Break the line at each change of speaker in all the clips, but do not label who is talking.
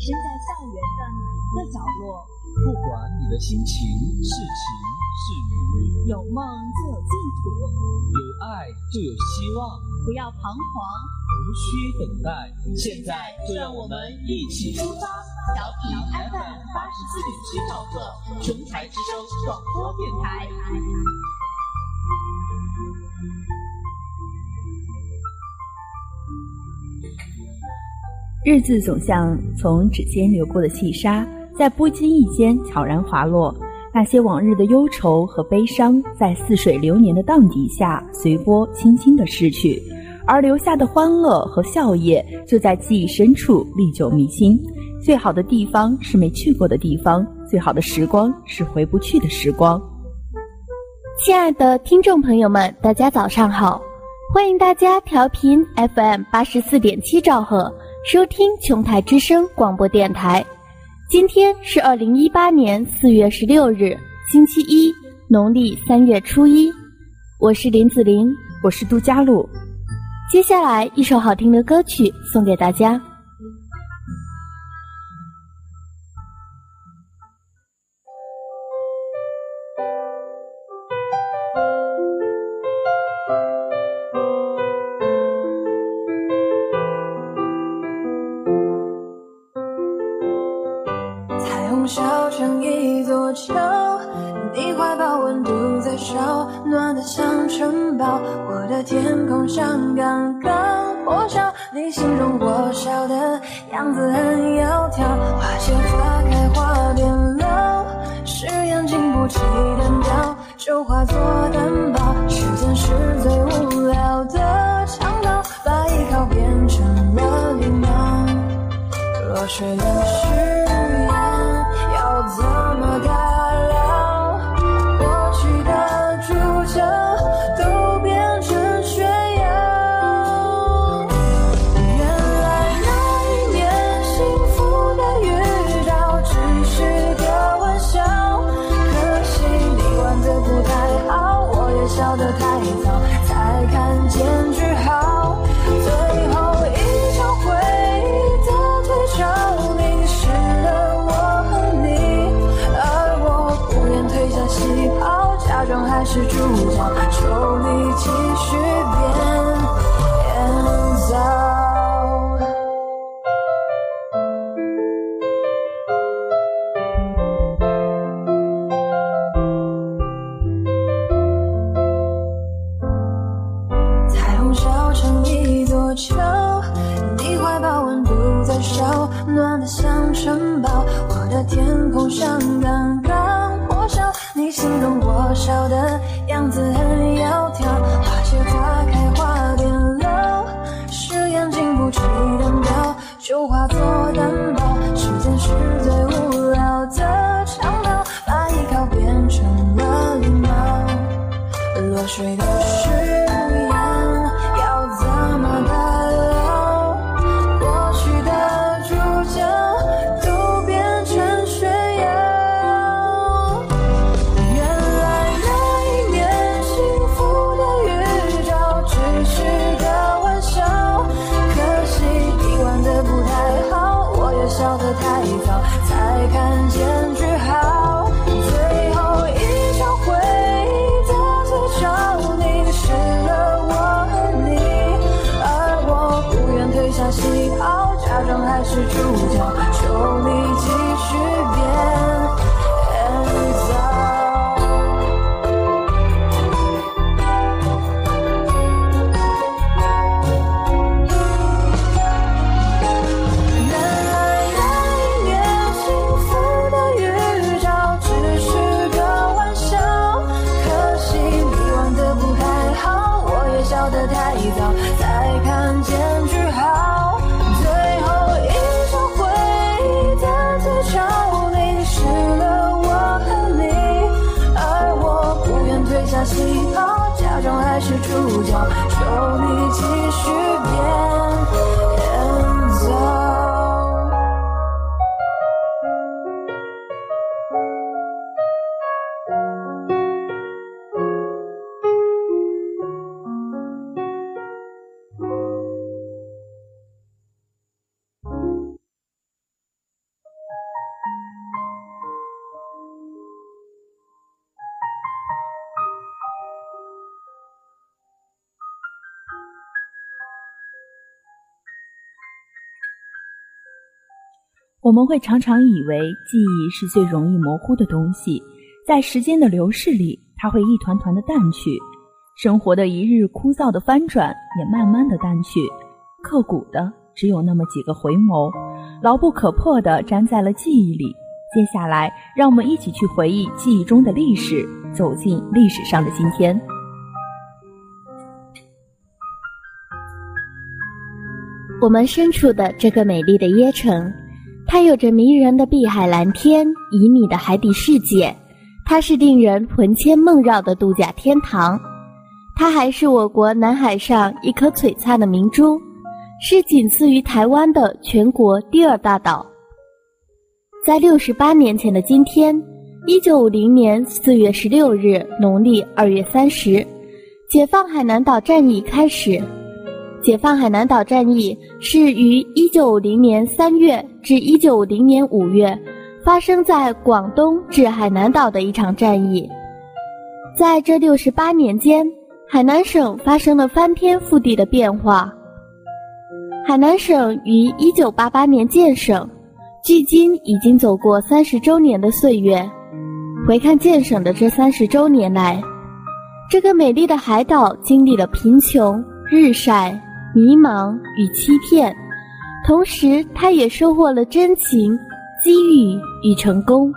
身在校园的。每一个角落，不管你的。心情是晴是雨，
有梦就有净土，
有爱就有希望。
不要彷徨，
无需等待，现在就让我们一起出发。
调频 FM 八十四点七兆赫，琼台之声广播电台。
日子总像从指尖流过的细沙。在不经意间悄然滑落，那些往日的忧愁和悲伤，在似水流年的荡涤下，随波轻轻的逝去，而留下的欢乐和笑靥，就在记忆深处历久弥新。最好的地方是没去过的地方，最好的时光是回不去的时光。
亲爱的听众朋友们，大家早上好，欢迎大家调频 FM 八十四点七兆赫，收听琼台之声广播电台。今天是二零一八年四月十六日，星期一，农历三月初一。我是林子玲，
我是杜佳璐。
接下来一首好听的歌曲送给大家。
烧成一座桥，你怀抱温度在烧，暖得像城堡我的天空像刚刚破晓，你形容我笑的样子很窈窕。花谢花开花变老，誓言经不起单调，就化作担保。是最无聊的强盗，把依靠变成了礼貌。落水的誓是主角，求你继续变变糟。彩虹烧成一座桥，你怀抱温度在烧，暖得像城堡。我的天空像刚刚，形容我笑的样子很窈窕，花谢花开花变老，誓言经不起的表，就化作担保。时间是最无聊的长跑，把依靠变成了礼貌。落水的才看见主角，求你继续变
我们会常常以为记忆是最容易模糊的东西，在时间的流逝里，它会一团团的淡去，生活的一日枯燥的翻转也慢慢的淡去，刻骨的只有那么几个回眸，牢不可破的粘在了记忆里。接下来，让我们一起去回忆记忆中的历史，走进历史上的今天。
我们身处的这个美丽的椰城，它有着迷人的碧海蓝天、旖旎的海底世界，它是令人魂牵梦绕的度假天堂。它还是我国南海上一颗璀璨的明珠，是仅次于台湾的全国第二大岛。在六十八年前的今天，一九五零年四月十六日农历二月三十，解放海南岛战役开始。解放海南岛战役是于一九五零年三月至一九五零年五月发生在广东至海南岛的一场战役。在这六十八年间，海南省发生了翻天覆地的变化。海南省于一九八八年建省，距今已经走过三十周年的岁月。回看建省的这三十周年来，这个美丽的海岛经历了贫穷、日晒。迷茫与欺骗，同时，他也收获了真情、机遇与成功。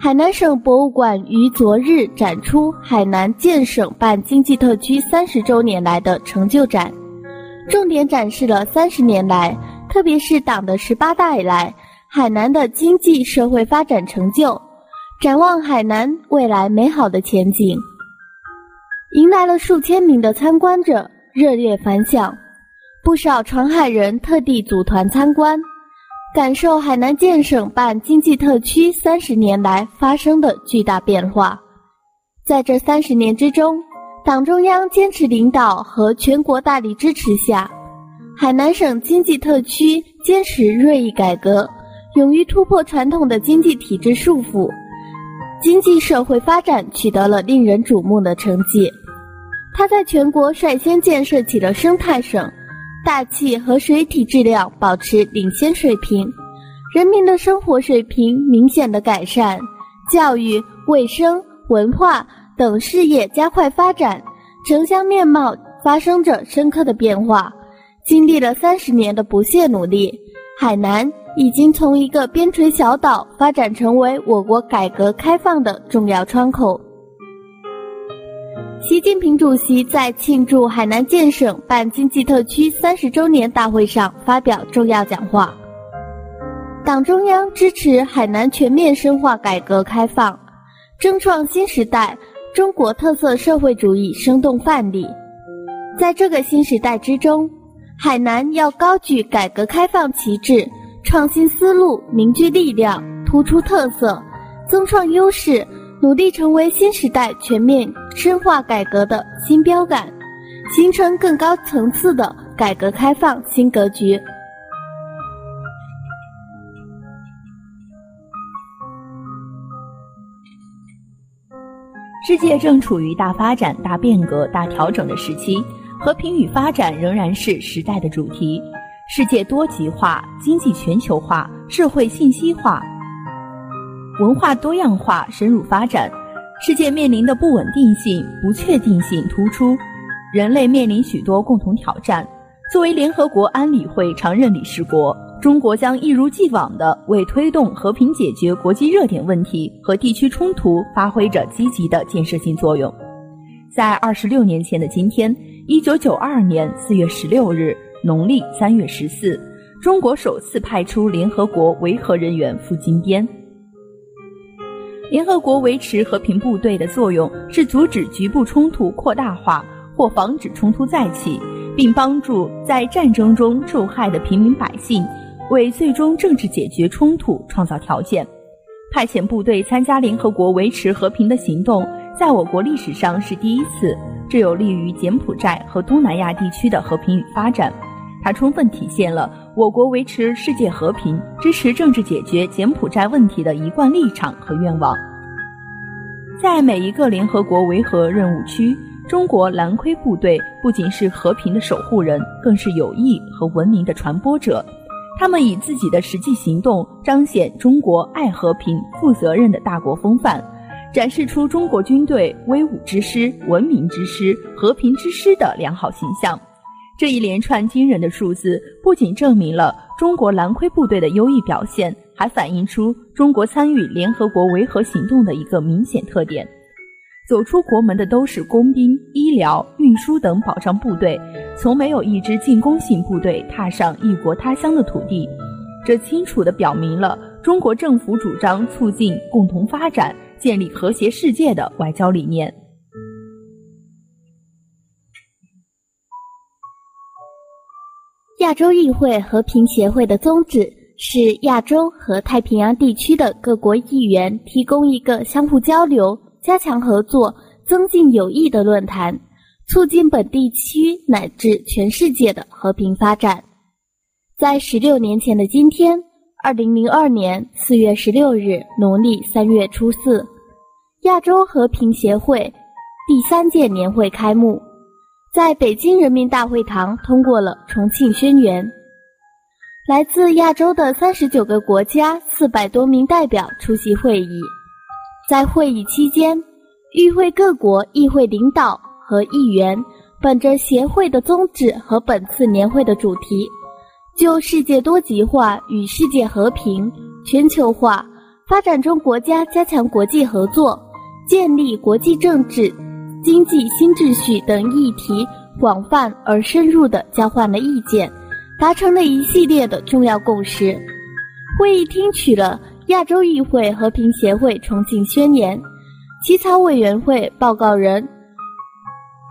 海南省博物馆于昨日展出海南建省办经济特区三十周年来的成就展，重点展示了三十年来，特别是党的十八大以来，海南的经济社会发展成就，展望海南未来美好的前景，迎来了数千名的参观者热烈反响，不少闯海人特地组团参观。感受海南建省办经济特区三十年来发生的巨大变化。在这三十年之中，党中央坚持领导和全国大力支持下，海南省经济特区坚持锐意改革，勇于突破传统的经济体制束缚，经济社会发展取得了令人瞩目的成绩。他在全国率先建设起了生态省。大气和水体质量保持领先水平，人民的生活水平明显的改善，教育、卫生、文化等事业加快发展，城乡面貌发生着深刻的变化。经历了三十年的不懈努力，海南已经从一个边陲小岛发展成为我国改革开放的重要窗口。习近平主席在庆祝海南建省办经济特区三十周年大会上发表重要讲话。党中央支持海南全面深化改革开放，争创新时代中国特色社会主义生动范例。在这个新时代之中，海南要高举改革开放旗帜，创新思路，凝聚力量，突出特色，增创优势。努力成为新时代全面深化改革的新标杆，形成更高层次的改革开放新格局。
世界正处于大发展、大变革、大调整的时期，和平与发展仍然是时代的主题。世界多极化、经济全球化、社会信息化。文化多样化深入发展，世界面临的不稳定性、不确定性突出，人类面临许多共同挑战。作为联合国安理会常任理事国，中国将一如既往地为推动和平解决国际热点问题和地区冲突发挥着积极的建设性作用。在二十六年前的今天，一九九二年四月十六日，农历三月十四，中国首次派出联合国维和人员赴金边。联合国维持和平部队的作用是阻止局部冲突扩大化或防止冲突再起，并帮助在战争中受害的平民百姓，为最终政治解决冲突创造条件。派遣部队参加联合国维持和平的行动，在我国历史上是第一次，这有利于柬埔寨和东南亚地区的和平与发展。它充分体现了我国维持世界和平、支持政治解决柬埔寨问题的一贯立场和愿望。在每一个联合国维和任务区，中国蓝盔部队不仅是和平的守护人，更是友谊和文明的传播者。他们以自己的实际行动彰显中国爱和平、负责任的大国风范，展示出中国军队威武之师、文明之师、和平之师的良好形象。这一连串惊人的数字，不仅证明了中国蓝盔部队的优异表现，还反映出中国参与联合国维和行动的一个明显特点：走出国门的都是工兵、医疗、运输等保障部队，从没有一支进攻性部队踏上异国他乡的土地。这清楚地表明了中国政府主张促进共同发展、建立和谐世界的外交理念。
亚洲议会和平协会的宗旨是亚洲和太平洋地区的各国议员提供一个相互交流、加强合作、增进友谊的论坛，促进本地区乃至全世界的和平发展。在十六年前的今天，二零零二年四月十六日，农历三月初四，亚洲和平协会第三届年会开幕。在北京人民大会堂通过了《重庆宣言》。来自亚洲的三十九个国家四百多名代表出席会议。在会议期间，与会各国议会领导和议员本着协会的宗旨和本次年会的主题，就世界多极化与世界和平、全球化、发展中国家加强国际合作，建立国际政治、经济新秩序等议题，广泛而深入地交换了意见，达成了一系列的重要共识。会议听取了亚洲议会和平协会重庆宣言，起草委员会报告人。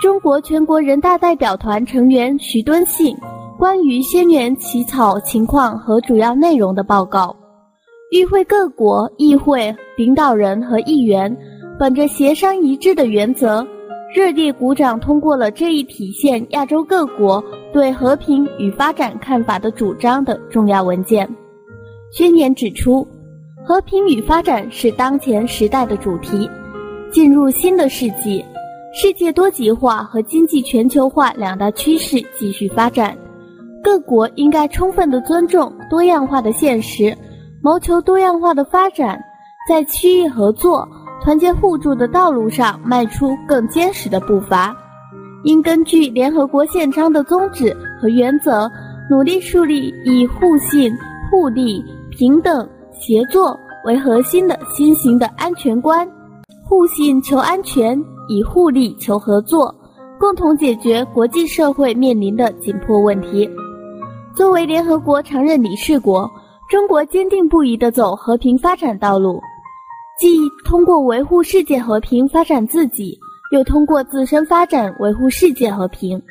中国全国人大代表团成员徐敦信关于宣言起草情况和主要内容的报告，与会各国议会领导人和议员本着协商一致的原则，热烈鼓掌通过了这一体现亚洲各国对和平与发展看法的主张的重要文件。宣言指出，和平与发展是当前时代的主题，进入新的世纪。世界多极化和经济全球化两大趋势继续发展，各国应该充分的尊重多样化的现实，谋求多样化的发展，在区域合作、团结互助的道路上迈出更坚实的步伐。应根据联合国宪章的宗旨和原则，努力树立以互信、互利、平等、协作为核心的新型的安全观。互信求安全。以互利求合作，共同解决国际社会面临的紧迫问题。作为联合国常任理事国，中国坚定不移地走和平发展道路，既通过维护世界和平发展自己，又通过自身发展维护世界和平。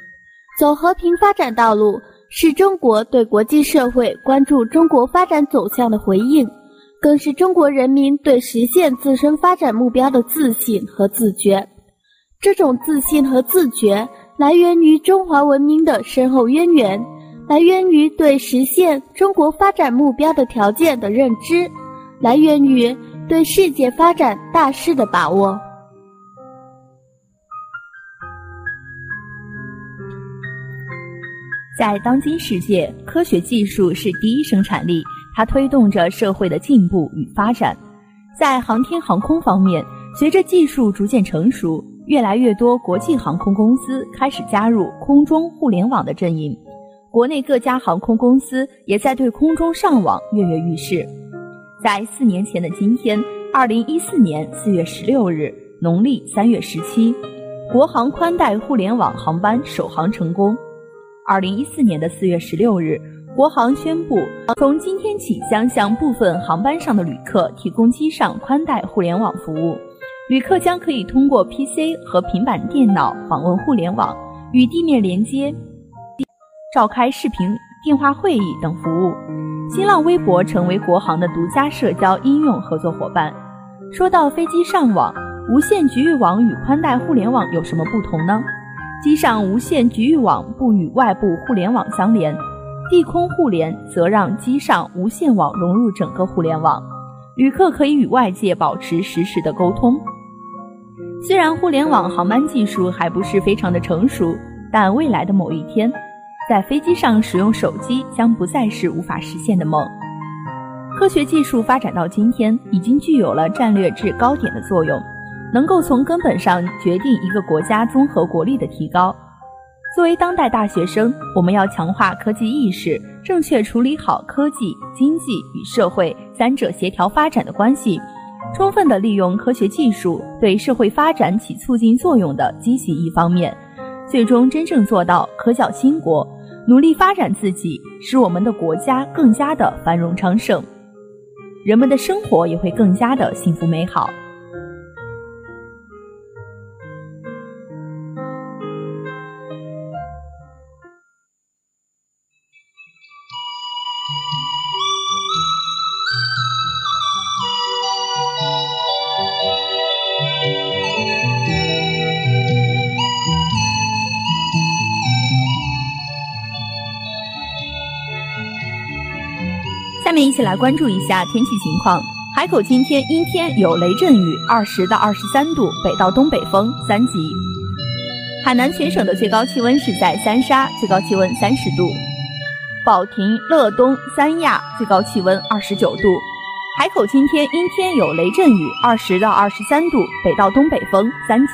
走和平发展道路是中国对国际社会关注中国发展走向的回应，更是中国人民对实现自身发展目标的自信和自觉。这种自信和自觉来源于中华文明的深厚渊源，来源于对实现中国发展目标的条件的认知，来源于对世界发展大势的把握。
在当今世界，科学技术是第一生产力，它推动着社会的进步与发展。在航天航空方面，随着技术逐渐成熟。越来越多国际航空公司开始加入空中互联网的阵营，国内各家航空公司也在对空中上网跃跃欲试。在四年前的今天，二零一四年四月十六日，农历三月十七，国航宽带互联网航班首航成功。二零一四年的四月十六日，国航宣布，从今天起将向部分航班上的旅客提供机上宽带互联网服务。旅客将可以通过 PC 和平板电脑访问互联网，与地面连接，召开视频电话会议等服务。新浪微博成为国航的独家社交应用合作伙伴。说到飞机上网，无线局域网与宽带互联网有什么不同呢？机上无线局域网不与外部互联网相连，地空互联则让机上无线网融入整个互联网，旅客可以与外界保持实时的沟通。虽然互联网航班技术还不是非常的成熟，但未来的某一天，在飞机上使用手机将不再是无法实现的梦。科学技术发展到今天，已经具有了战略制高点的作用，能够从根本上决定一个国家综合国力的提高。作为当代大学生，我们要强化科技意识，正确处理好科技、经济与社会三者协调发展的关系。充分的利用科学技术对社会发展起促进作用的积极一方面，最终真正做到科教兴国，努力发展自己，使我们的国家更加的繁荣昌盛，人们的生活也会更加的幸福美好。下面一起来关注一下天气情况。海口今天阴天有雷阵雨，二十到二十三度，北到东北风三级。海南全省的最高气温是在三沙，最高气温三十度；保亭、乐东、三亚最高气温二十九度。海口今天阴天有雷阵雨，二十到二十三度，北到东北风三级。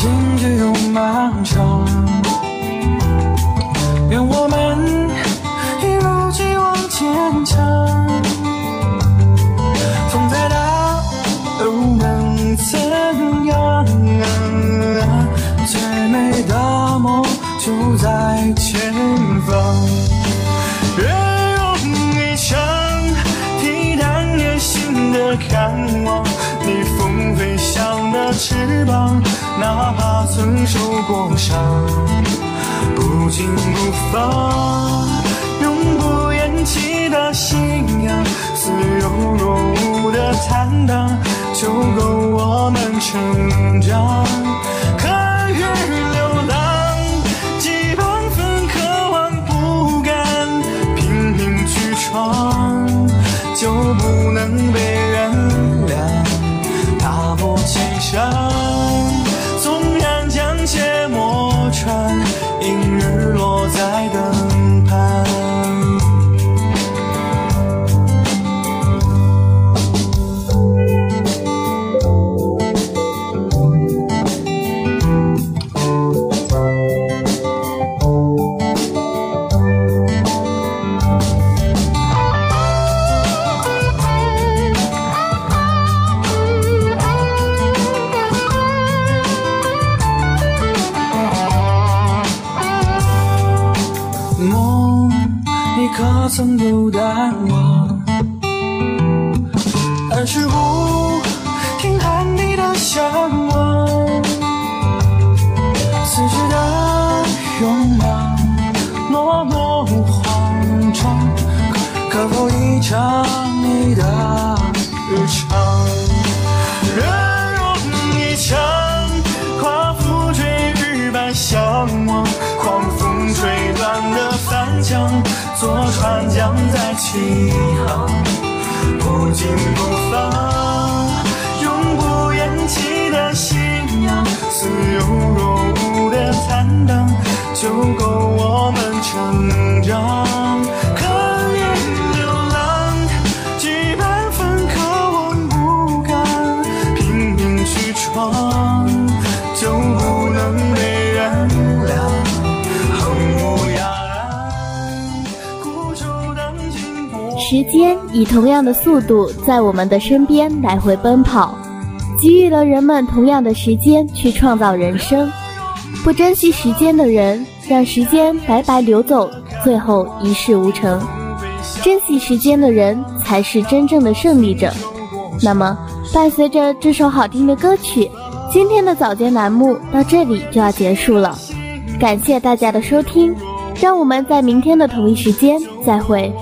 径只有漫长。愿我们一如既往坚强，风再大又能怎样？最美的梦就在前方。愿用一枪抵挡野心的渴望，逆风飞翔的翅膀，哪怕曾受过伤。不紧不放，永不言弃的信仰，似有若无的坦荡，就够我们成长。可曾有淡忘？儿时不听喊你的向往，此时的勇往，默默慌张，可否一场你的日常？将在起航，不紧不放，永不言弃的信仰，似有若无的坦荡，就够
时间以同样的速度在我们的身边来回奔跑，给予了人们同样的时间去创造人生。不珍惜时间的人，让时间白白流走，最后一事无成；珍惜时间的人，才是真正的胜利者。那么，伴随着这首好听的歌曲，今天的早间栏目到这里就要结束了。感谢大家的收听，让我们在明天的同一时间再会。